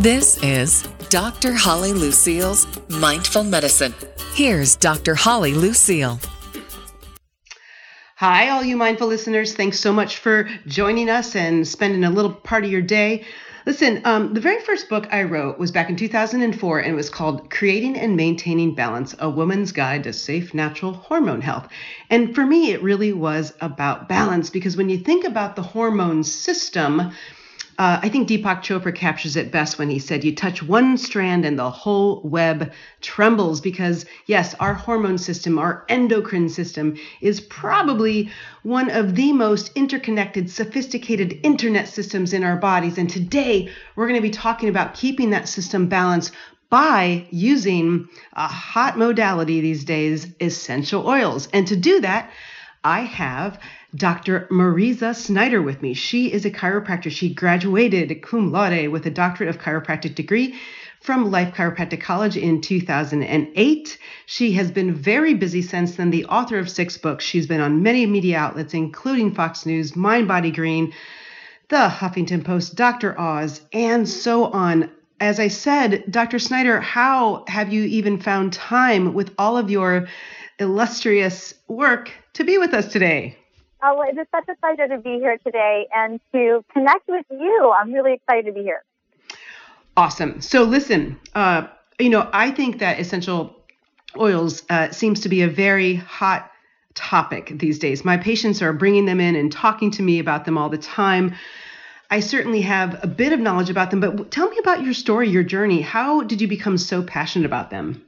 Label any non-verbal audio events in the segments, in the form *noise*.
This is Dr. Holly Lucille's Mindful Medicine. Here's Dr. Holly Lucille. Hi, all you mindful listeners. Thanks so much for joining us and spending a little part of your day. Listen, um, the very first book I wrote was back in 2004 and it was called Creating and Maintaining Balance A Woman's Guide to Safe Natural Hormone Health. And for me, it really was about balance because when you think about the hormone system, uh, I think Deepak Chopra captures it best when he said, You touch one strand and the whole web trembles. Because, yes, our hormone system, our endocrine system, is probably one of the most interconnected, sophisticated internet systems in our bodies. And today, we're going to be talking about keeping that system balanced by using a hot modality these days, essential oils. And to do that, I have Dr. Mariza Snyder with me. She is a chiropractor. She graduated cum laude with a doctorate of chiropractic degree from Life Chiropractic College in 2008. She has been very busy since then, the author of six books. She's been on many media outlets, including Fox News, Mind Body Green, The Huffington Post, Dr. Oz, and so on. As I said, Dr. Snyder, how have you even found time with all of your illustrious work to be with us today? Oh, well, it is such a pleasure to be here today and to connect with you. I'm really excited to be here. Awesome. So, listen, uh, you know, I think that essential oils uh, seems to be a very hot topic these days. My patients are bringing them in and talking to me about them all the time. I certainly have a bit of knowledge about them, but tell me about your story, your journey. How did you become so passionate about them?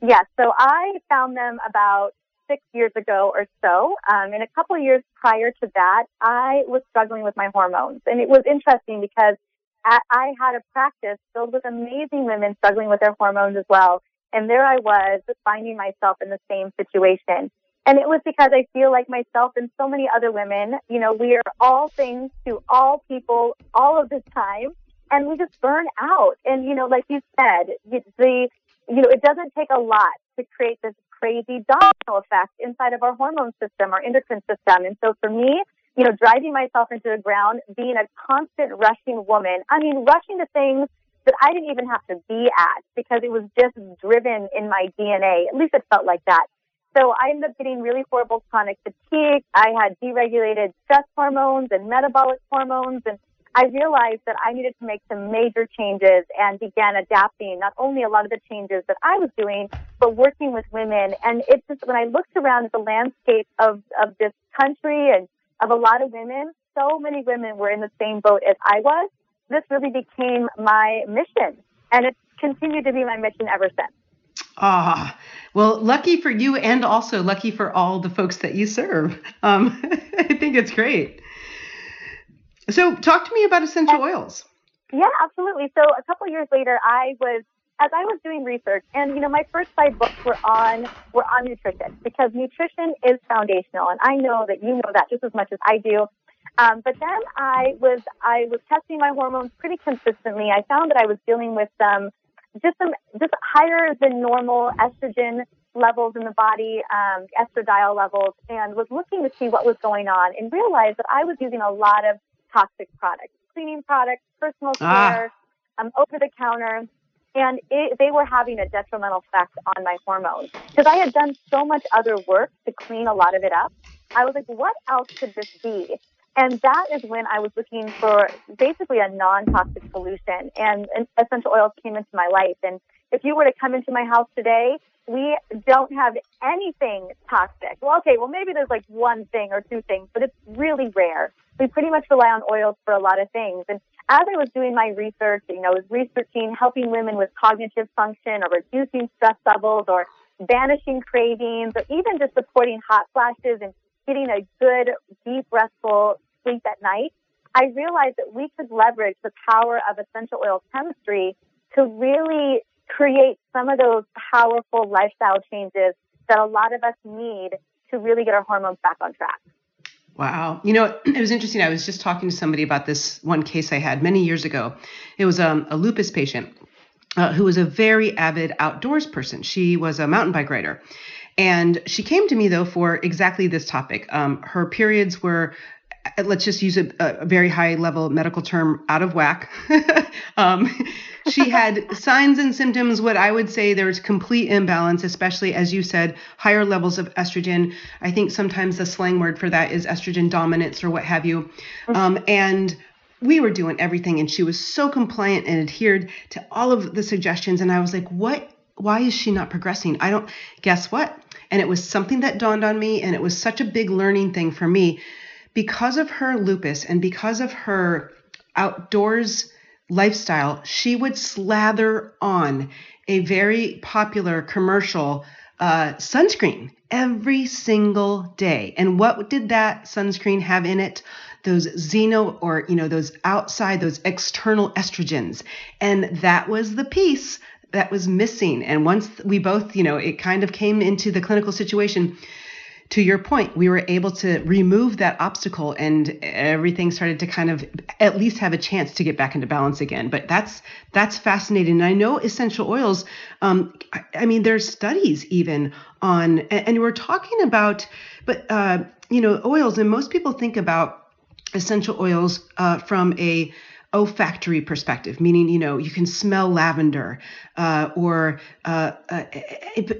Yes, so I found them about six years ago or so. Um, and a couple of years prior to that, I was struggling with my hormones. And it was interesting because I had a practice filled with amazing women struggling with their hormones as well. And there I was finding myself in the same situation. And it was because I feel like myself and so many other women, you know, we are all things to all people all of the time. And we just burn out. And, you know, like you said, the, you know, it doesn't take a lot to create this crazy domino effect inside of our hormone system, our endocrine system. And so for me, you know, driving myself into the ground, being a constant rushing woman, I mean, rushing to things that I didn't even have to be at because it was just driven in my DNA. At least it felt like that. So I ended up getting really horrible chronic fatigue. I had deregulated stress hormones and metabolic hormones and I realized that I needed to make some major changes and began adapting not only a lot of the changes that I was doing, but working with women. And it's just when I looked around at the landscape of, of this country and of a lot of women, so many women were in the same boat as I was. This really became my mission. And it's continued to be my mission ever since. Ah, well, lucky for you and also lucky for all the folks that you serve. Um, *laughs* I think it's great. So, talk to me about essential oils. Yeah, absolutely. So, a couple years later, I was as I was doing research, and you know, my first five books were on were on nutrition because nutrition is foundational, and I know that you know that just as much as I do. Um, but then I was I was testing my hormones pretty consistently. I found that I was dealing with some just some just higher than normal estrogen levels in the body, um, estradiol levels, and was looking to see what was going on, and realized that I was using a lot of toxic products, cleaning products, personal ah. care, ah. um, over the counter. And it, they were having a detrimental effect on my hormones because I had done so much other work to clean a lot of it up. I was like, what else could this be? And that is when I was looking for basically a non-toxic solution and, and essential oils came into my life. And if you were to come into my house today, we don't have anything toxic. Well, okay, well, maybe there's like one thing or two things, but it's really rare. We pretty much rely on oils for a lot of things. And as I was doing my research, you know, I was researching helping women with cognitive function or reducing stress levels or banishing cravings or even just supporting hot flashes and getting a good, deep, restful sleep at night, I realized that we could leverage the power of essential oil chemistry to really create some of those powerful lifestyle changes that a lot of us need to really get our hormones back on track. Wow. You know, *clears throat* it was interesting. I was just talking to somebody about this one case I had many years ago. It was um, a lupus patient uh, who was a very avid outdoors person. She was a mountain bike rider. And she came to me, though, for exactly this topic. Um, her periods were let's just use a, a very high level medical term, out of whack. *laughs* um, she had signs and symptoms, what I would say there was complete imbalance, especially as you said, higher levels of estrogen. I think sometimes the slang word for that is estrogen dominance or what have you. Um, and we were doing everything, and she was so compliant and adhered to all of the suggestions. And I was like, what? Why is she not progressing? I don't, guess what? And it was something that dawned on me, and it was such a big learning thing for me because of her lupus and because of her outdoors lifestyle, she would slather on a very popular commercial uh, sunscreen every single day. And what did that sunscreen have in it? Those xeno or, you know, those outside, those external estrogens. And that was the piece that was missing. And once we both, you know, it kind of came into the clinical situation, to your point, we were able to remove that obstacle and everything started to kind of at least have a chance to get back into balance again. But that's that's fascinating. And I know essential oils. Um, I, I, mean, there's studies even on, and, and we're talking about, but uh, you know, oils, and most people think about essential oils uh, from a olfactory perspective, meaning you know you can smell lavender uh, or uh, uh,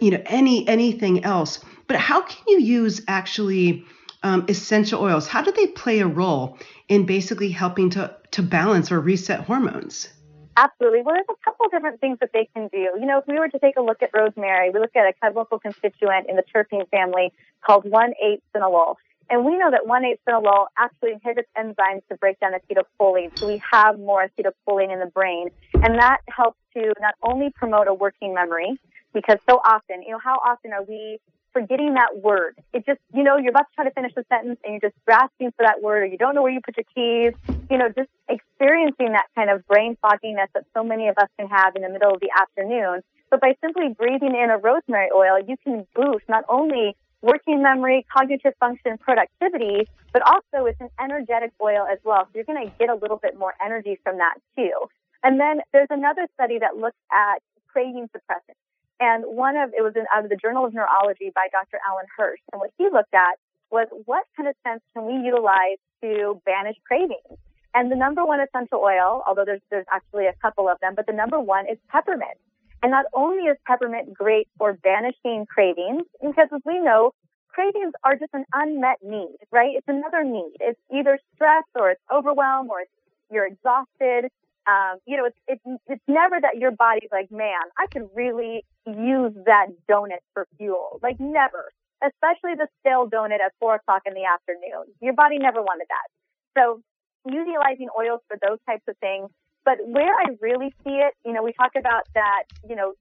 you know any anything else. But how can you use actually um, essential oils? How do they play a role in basically helping to, to balance or reset hormones? Absolutely. Well, there's a couple different things that they can do. You know, if we were to take a look at rosemary, we look at a chemical constituent in the terpene family called 1,8-cineole. And we know that 1,8-cineole actually inhibits enzymes to break down acetylcholine. So we have more acetylcholine in the brain. And that helps to not only promote a working memory, because so often, you know, how often are we forgetting that word. It just, you know, you're about to try to finish a sentence and you're just grasping for that word or you don't know where you put your keys. You know, just experiencing that kind of brain fogginess that so many of us can have in the middle of the afternoon. But by simply breathing in a rosemary oil, you can boost not only working memory, cognitive function, productivity, but also it's an energetic oil as well. So you're going to get a little bit more energy from that too. And then there's another study that looks at craving suppressants. And one of it was in, out of the Journal of Neurology by Dr. Alan Hirsch. And what he looked at was what kind of scents can we utilize to banish cravings? And the number one essential oil, although there's there's actually a couple of them, but the number one is peppermint. And not only is peppermint great for banishing cravings, because as we know, cravings are just an unmet need, right? It's another need. It's either stress or it's overwhelm or it's, you're exhausted. Um, you know, it's, it's, it's never that your body's like, man, I could really use that donut for fuel. Like never, especially the stale donut at four o'clock in the afternoon. Your body never wanted that. So utilizing oils for those types of things. But where I really see it, you know, we talk about that, you know,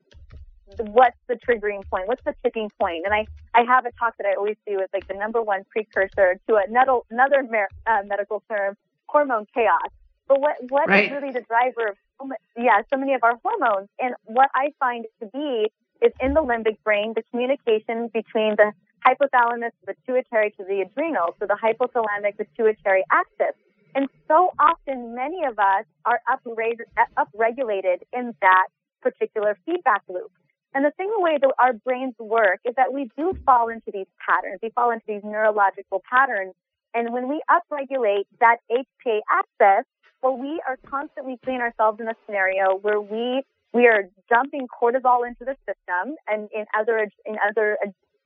what's the triggering point? What's the tipping point? And I, I have a talk that I always do with like the number one precursor to another, another mer- uh, medical term, hormone chaos. But what, what right. is really the driver of yeah, so many of our hormones. And what I find to be is in the limbic brain, the communication between the hypothalamus, the pituitary to the adrenal, so the hypothalamic pituitary axis. And so often, many of us are upregulated in that particular feedback loop. And the thing the way that our brains work is that we do fall into these patterns. We fall into these neurological patterns. And when we upregulate that HPA axis, well, we are constantly seeing ourselves in a scenario where we we are dumping cortisol into the system and in other in other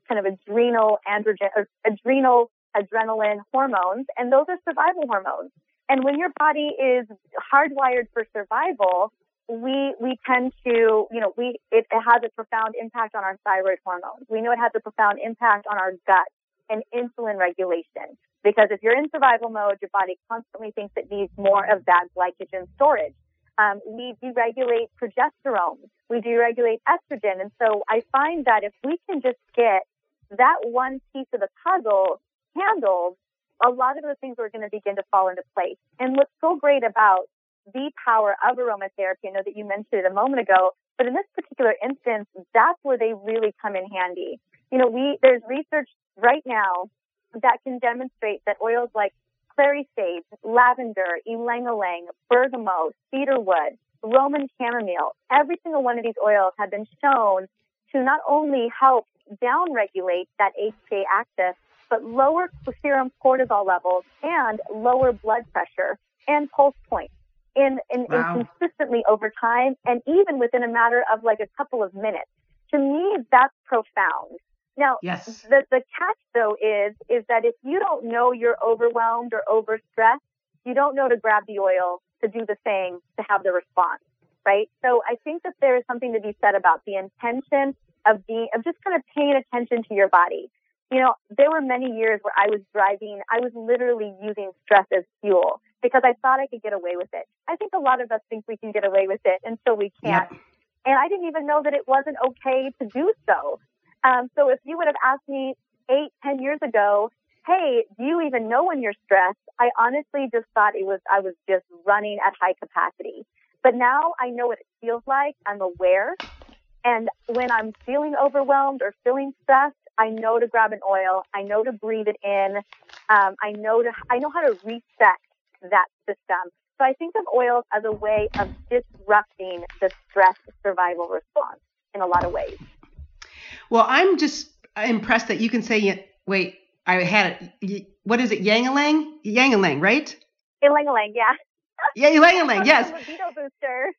kind of adrenal androgen adrenal adrenaline hormones, and those are survival hormones. And when your body is hardwired for survival, we we tend to you know we it, it has a profound impact on our thyroid hormones. We know it has a profound impact on our gut and insulin regulation. Because if you're in survival mode, your body constantly thinks it needs more of that glycogen storage. Um, we deregulate progesterone. We deregulate estrogen. And so I find that if we can just get that one piece of the puzzle handled, a lot of the things are going to begin to fall into place. And what's so great about the power of aromatherapy, I know that you mentioned it a moment ago, but in this particular instance, that's where they really come in handy. You know, we, there's research right now that can demonstrate that oils like clary sage, lavender, ylang ylang, bergamot, cedarwood, Roman chamomile, every single one of these oils have been shown to not only help downregulate that HPA axis, but lower serum cortisol levels and lower blood pressure and pulse points in, in, wow. in consistently over time and even within a matter of like a couple of minutes. To me, that's profound. Now, yes. the, the catch though is, is that if you don't know you're overwhelmed or overstressed, you don't know to grab the oil to do the thing to have the response, right? So I think that there is something to be said about the intention of being, of just kind of paying attention to your body. You know, there were many years where I was driving, I was literally using stress as fuel because I thought I could get away with it. I think a lot of us think we can get away with it until we can't. Yep. And I didn't even know that it wasn't okay to do so. Um, so if you would have asked me eight, ten years ago, hey, do you even know when you're stressed? I honestly just thought it was, I was just running at high capacity. But now I know what it feels like. I'm aware. And when I'm feeling overwhelmed or feeling stressed, I know to grab an oil. I know to breathe it in. Um, I know to, I know how to reset that system. So I think of oils as a way of disrupting the stress survival response in a lot of ways. Well, I'm just impressed that you can say, wait, I had it. What is it? Yangalang? Yangalang, right? Ilang-a-lang, yeah. Yeah, Ilang-a-lang, yes. *laughs* Libido booster.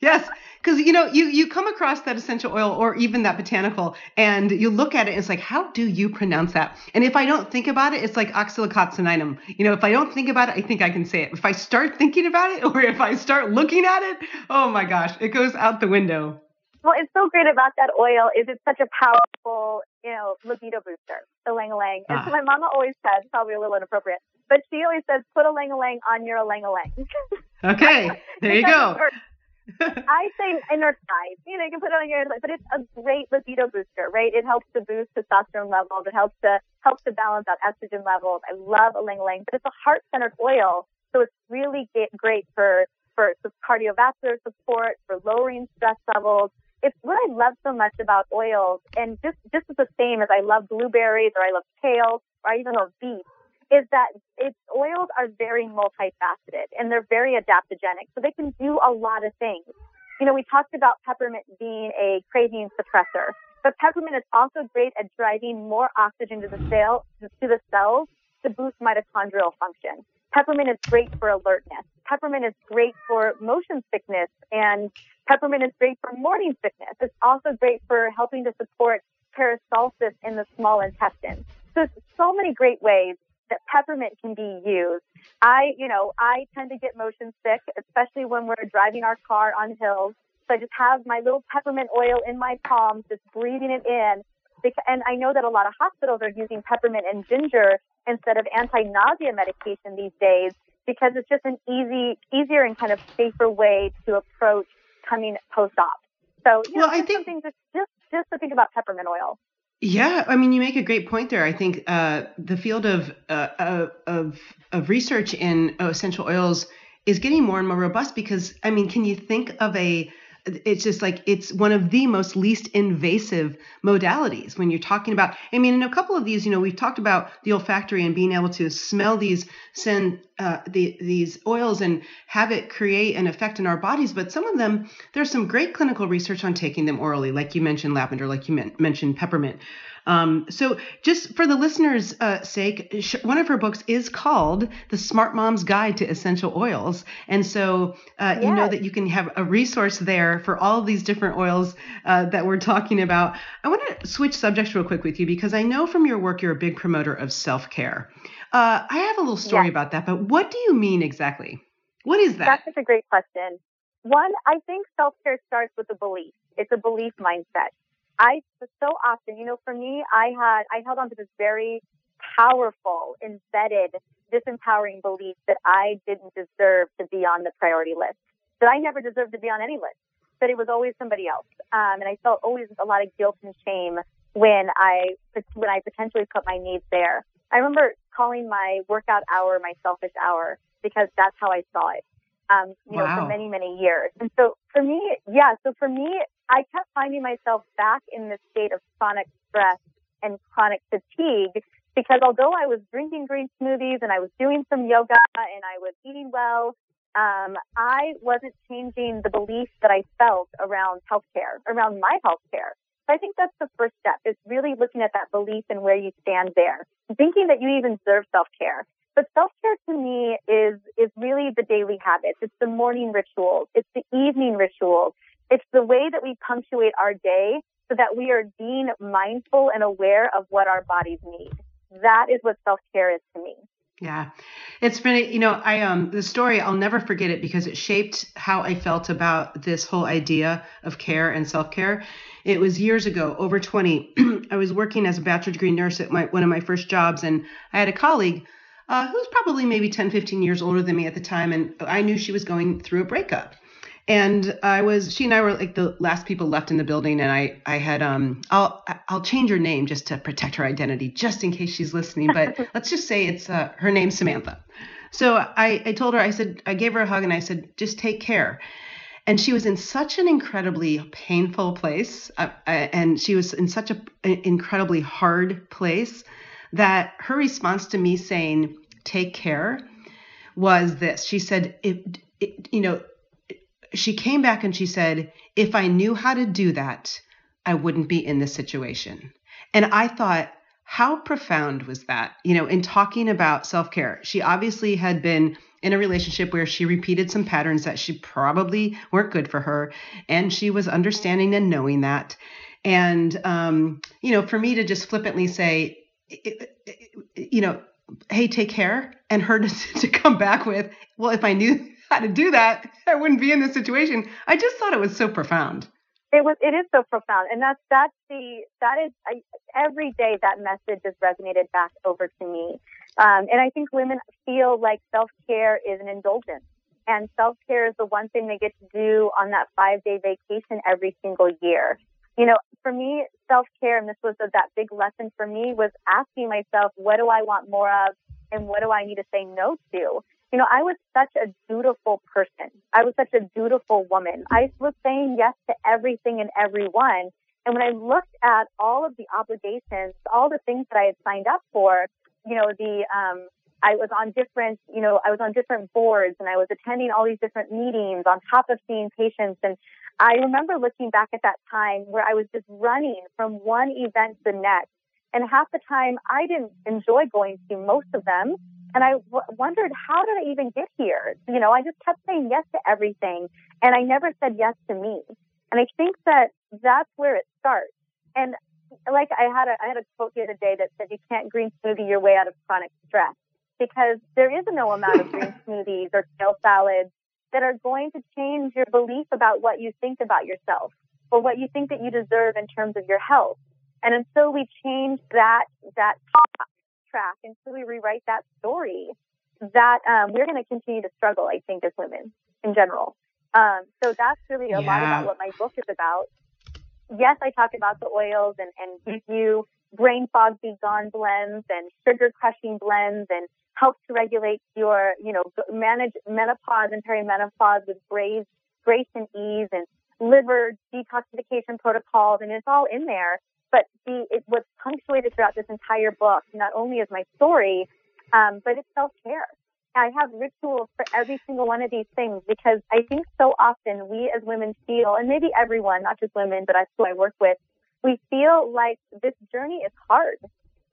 Yes, because you know you you come across that essential oil or even that botanical, and you look at it, and it's like, how do you pronounce that? And if I don't think about it, it's like oxalicoxanilum. You know, if I don't think about it, I think I can say it. If I start thinking about it, *laughs* or if I start looking at it, oh my gosh, it goes out the window. Well, it's so great about that oil is it's such a powerful, you know, libido booster, the lang lang. And ah. so my mama always says, probably a little inappropriate, but she always says, put a lang lang on your lang lang. *laughs* okay, there you go. I say thighs. You know, you can put it on your but it's a great libido booster, right? It helps to boost testosterone levels. It helps to helps to balance out estrogen levels. I love a lang lang, but it's a heart centered oil, so it's really great for for cardiovascular support, for lowering stress levels. It's what I love so much about oils, and just just the same as I love blueberries or I love kale or I even love beets is that its oils are very multifaceted and they're very adaptogenic. So they can do a lot of things. You know, we talked about peppermint being a craving suppressor, but peppermint is also great at driving more oxygen to the cell, to the cells to boost mitochondrial function. Peppermint is great for alertness. Peppermint is great for motion sickness and peppermint is great for morning sickness. It's also great for helping to support peristalsis in the small intestine. So so many great ways that peppermint can be used. I, you know, I tend to get motion sick, especially when we're driving our car on hills. So I just have my little peppermint oil in my palms, just breathing it in. And I know that a lot of hospitals are using peppermint and ginger instead of anti-nausea medication these days because it's just an easy, easier and kind of safer way to approach coming post-op. So, you know, well, I think something just, just, just to think about peppermint oil. Yeah, I mean, you make a great point there. I think uh, the field of, uh, of of research in essential oils is getting more and more robust because, I mean, can you think of a it's just like it's one of the most least invasive modalities when you're talking about i mean in a couple of these you know we've talked about the olfactory and being able to smell these send uh, the, these oils and have it create an effect in our bodies. But some of them there's some great clinical research on taking them orally like you mentioned lavender like you mentioned peppermint um, so, just for the listeners' uh, sake, one of her books is called The Smart Mom's Guide to Essential Oils. And so, uh, yes. you know that you can have a resource there for all of these different oils uh, that we're talking about. I want to switch subjects real quick with you because I know from your work you're a big promoter of self care. Uh, I have a little story about that, but what do you mean exactly? What is that? That's such a great question. One, I think self care starts with a belief. It's a belief mindset. I so often, you know, for me, I had I held on to this very powerful, embedded, disempowering belief that I didn't deserve to be on the priority list, that I never deserved to be on any list, that it was always somebody else, um, and I felt always a lot of guilt and shame when I when I potentially put my needs there. I remember calling my workout hour my selfish hour because that's how I saw it. Um, you wow. know, for many, many years. And so for me, yeah, so for me, I kept finding myself back in this state of chronic stress and chronic fatigue because although I was drinking green smoothies and I was doing some yoga and I was eating well, um, I wasn't changing the belief that I felt around healthcare, around my healthcare. So I think that's the first step is really looking at that belief and where you stand there. Thinking that you even deserve self-care. But self-care to me is, is really the daily habits. It's the morning rituals. It's the evening rituals. It's the way that we punctuate our day so that we are being mindful and aware of what our bodies need. That is what self-care is to me. Yeah. It's been, you know, I, um, the story, I'll never forget it because it shaped how I felt about this whole idea of care and self care. It was years ago, over 20. *clears throat* I was working as a bachelor degree nurse at my, one of my first jobs, and I had a colleague uh, who was probably maybe 10, 15 years older than me at the time, and I knew she was going through a breakup and I was she and I were like the last people left in the building and I I had um I'll I'll change her name just to protect her identity just in case she's listening but *laughs* let's just say it's uh, her name's Samantha. So I I told her I said I gave her a hug and I said just take care. And she was in such an incredibly painful place uh, uh and she was in such a, an incredibly hard place that her response to me saying take care was this. She said it, it you know she came back and she said, if I knew how to do that, I wouldn't be in this situation. And I thought, how profound was that? You know, in talking about self care, she obviously had been in a relationship where she repeated some patterns that she probably weren't good for her. And she was understanding and knowing that. And, um, you know, for me to just flippantly say, you know, hey, take care, and her to, *laughs* to come back with, well, if I knew how to do that, *laughs* I wouldn't be in this situation. I just thought it was so profound. It was. It is so profound, and that's that's the that is I, every day that message has resonated back over to me, um, and I think women feel like self care is an indulgence, and self care is the one thing they get to do on that five day vacation every single year. You know, for me, self care, and this was a, that big lesson for me, was asking myself, what do I want more of, and what do I need to say no to? You know, I was such a dutiful person. I was such a dutiful woman. I was saying yes to everything and everyone. And when I looked at all of the obligations, all the things that I had signed up for, you know, the, um, I was on different, you know, I was on different boards and I was attending all these different meetings on top of seeing patients. And I remember looking back at that time where I was just running from one event to the next. And half the time I didn't enjoy going to most of them and I w- wondered, how did I even get here? You know, I just kept saying yes to everything and I never said yes to me. And I think that that's where it starts. And like I had a, I had a quote the other day that said, you can't green smoothie your way out of chronic stress because there is no amount of green *laughs* smoothies or kale salads that are going to change your belief about what you think about yourself or what you think that you deserve in terms of your health. And until we change that, that track until we rewrite that story, that um, we're going to continue to struggle, I think, as women in general. Um, so that's really a yeah. lot about what my book is about. Yes, I talk about the oils and, and give you brain fog be gone blends and sugar crushing blends and help to regulate your, you know, manage menopause and perimenopause with grace, grace and ease and liver detoxification protocols. And it's all in there. But the it, what's punctuated throughout this entire book not only is my story, um, but it's self care. I have rituals for every single one of these things because I think so often we as women feel, and maybe everyone, not just women, but that's who I work with, we feel like this journey is hard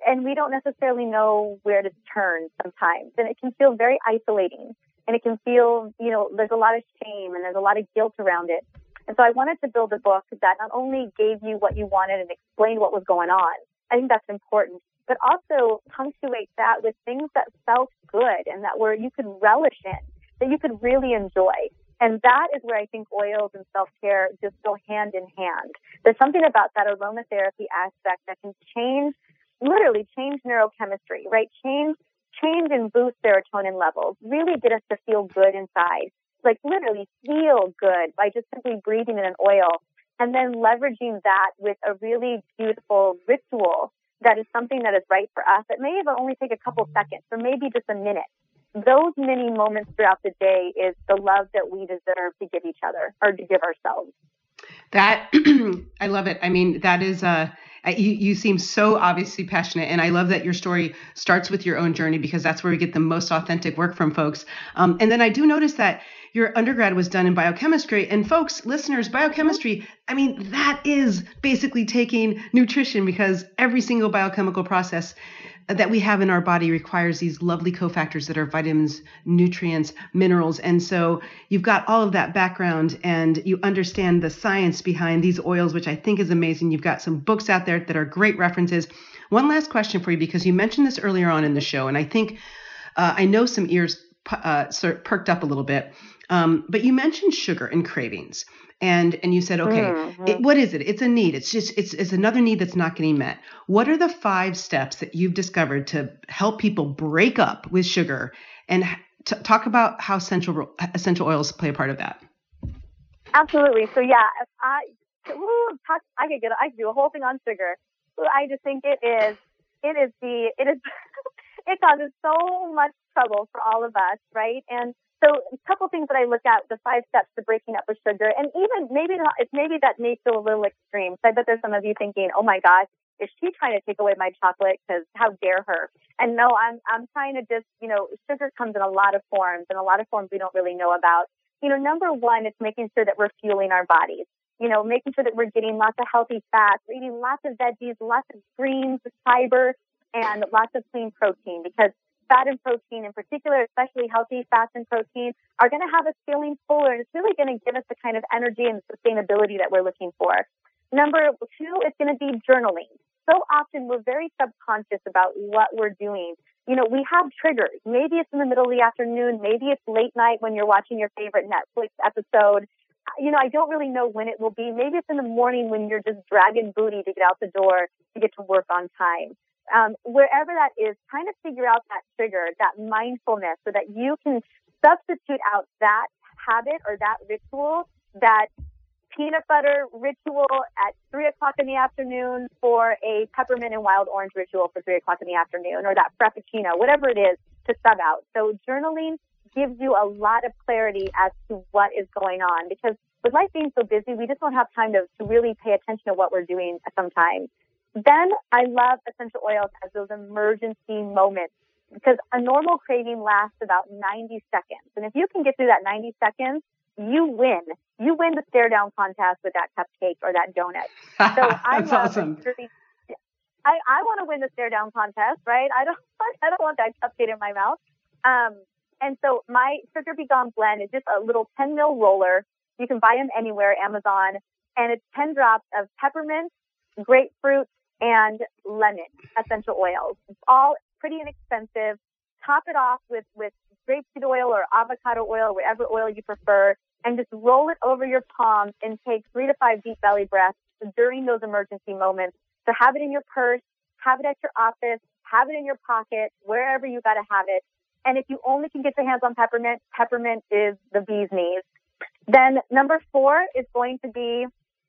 and we don't necessarily know where to turn sometimes. And it can feel very isolating and it can feel, you know, there's a lot of shame and there's a lot of guilt around it. And so I wanted to build a book that not only gave you what you wanted and explained what was going on. I think that's important, but also punctuate that with things that felt good and that were you could relish in, that you could really enjoy. And that is where I think oils and self-care just go hand in hand. There's something about that aromatherapy aspect that can change, literally change neurochemistry, right? Change, change and boost serotonin levels, really get us to feel good inside like literally feel good by just simply breathing in an oil and then leveraging that with a really beautiful ritual that is something that is right for us. It may even only take a couple seconds or maybe just a minute. Those many moments throughout the day is the love that we deserve to give each other or to give ourselves. That *clears throat* I love it. I mean, that is uh you, you seem so obviously passionate, and I love that your story starts with your own journey because that's where we get the most authentic work from folks. Um, and then I do notice that your undergrad was done in biochemistry. And folks, listeners, biochemistry, I mean, that is basically taking nutrition because every single biochemical process that we have in our body requires these lovely cofactors that are vitamins, nutrients, minerals. And so you've got all of that background and you understand the science behind these oils, which I think is amazing. You've got some books out there that are great references. One last question for you because you mentioned this earlier on in the show, and I think uh, I know some ears uh, sort of perked up a little bit. Um, but you mentioned sugar and cravings, and and you said, okay, mm-hmm. it, what is it? It's a need. It's just it's it's another need that's not getting met. What are the five steps that you've discovered to help people break up with sugar and t- talk about how essential essential oils play a part of that? Absolutely. So yeah, I ooh, talk, I could get I could do a whole thing on sugar. I just think it is it is the it is *laughs* it causes so much trouble for all of us, right? And so a couple things that I look at, the five steps to breaking up with sugar, and even maybe it's maybe that may feel a little extreme. So I bet there's some of you thinking, oh my gosh, is she trying to take away my chocolate? Because how dare her? And no, I'm I'm trying to just, you know, sugar comes in a lot of forms, and a lot of forms we don't really know about. You know, number one, it's making sure that we're fueling our bodies. You know, making sure that we're getting lots of healthy fats, we're eating lots of veggies, lots of greens, fiber, and lots of clean protein because fat and protein in particular, especially healthy fats and protein, are going to have us feeling fuller and it's really going to give us the kind of energy and sustainability that we're looking for. Number two is going to be journaling. So often we're very subconscious about what we're doing. You know, we have triggers. Maybe it's in the middle of the afternoon. Maybe it's late night when you're watching your favorite Netflix episode. You know, I don't really know when it will be. Maybe it's in the morning when you're just dragging booty to get out the door to get to work on time um, wherever that is, trying to figure out that trigger, that mindfulness, so that you can substitute out that habit or that ritual, that peanut butter ritual at three o'clock in the afternoon for a peppermint and wild orange ritual for three o'clock in the afternoon, or that frappuccino, whatever it is to sub out. So journaling gives you a lot of clarity as to what is going on because with life being so busy, we just don't have time to, to really pay attention to what we're doing sometimes. Then I love essential oils as those emergency moments because a normal craving lasts about 90 seconds. And if you can get through that 90 seconds, you win. You win the stare down contest with that cupcake or that donut. So *laughs* I love awesome. I, I want to win the stare down contest, right? I don't *laughs* I don't want that cupcake in my mouth. Um, and so my sugar be gone blend is just a little 10 mil roller. You can buy them anywhere, Amazon, and it's 10 drops of peppermint, grapefruit, and lemon essential oils. It's all pretty inexpensive. Top it off with, with grapeseed oil or avocado oil, whatever oil you prefer, and just roll it over your palm and take three to five deep belly breaths during those emergency moments. So have it in your purse, have it at your office, have it in your pocket, wherever you got to have it. And if you only can get your hands on peppermint, peppermint is the bee's knees. Then number four is going to be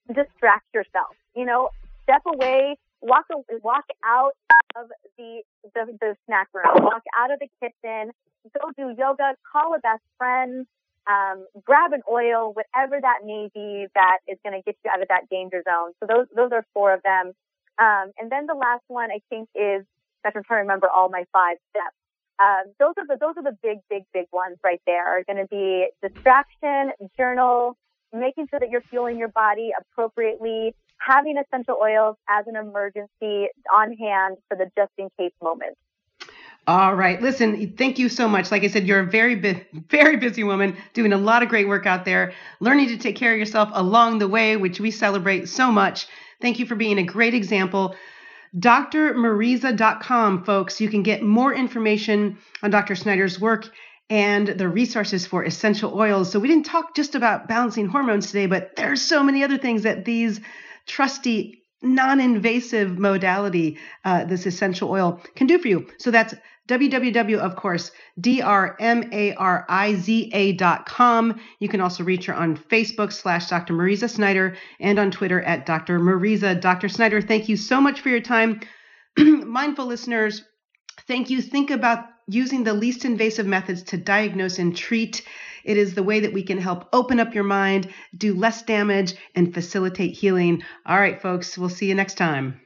distract yourself. You know, step away walk walk out of the, the the snack room, walk out of the kitchen, go do yoga, call a best friend, um, grab an oil, whatever that may be that is going to get you out of that danger zone. So those those are four of them. Um, and then the last one I think is I'm trying to remember all my five steps. Um, those are the those are the big big big ones right there. Are going to be distraction, journal, making sure that you're fueling your body appropriately, having essential oils as an emergency on hand for the just in case moment. All right. Listen, thank you so much. Like I said, you're a very, bu- very busy woman doing a lot of great work out there, learning to take care of yourself along the way, which we celebrate so much. Thank you for being a great example. DrMariza.com, folks. You can get more information on Dr. Snyder's work and the resources for essential oils. So we didn't talk just about balancing hormones today, but there's so many other things that these trusty, non invasive modality, uh, this essential oil, can do for you. So that's www, of course, drmariza.com. You can also reach her on Facebook slash Dr. Mariza Snyder and on Twitter at Dr. Mariza. Dr. Snyder, thank you so much for your time. *clears throat* Mindful listeners, thank you. Think about using the least invasive methods to diagnose and treat it is the way that we can help open up your mind, do less damage, and facilitate healing. All right, folks, we'll see you next time.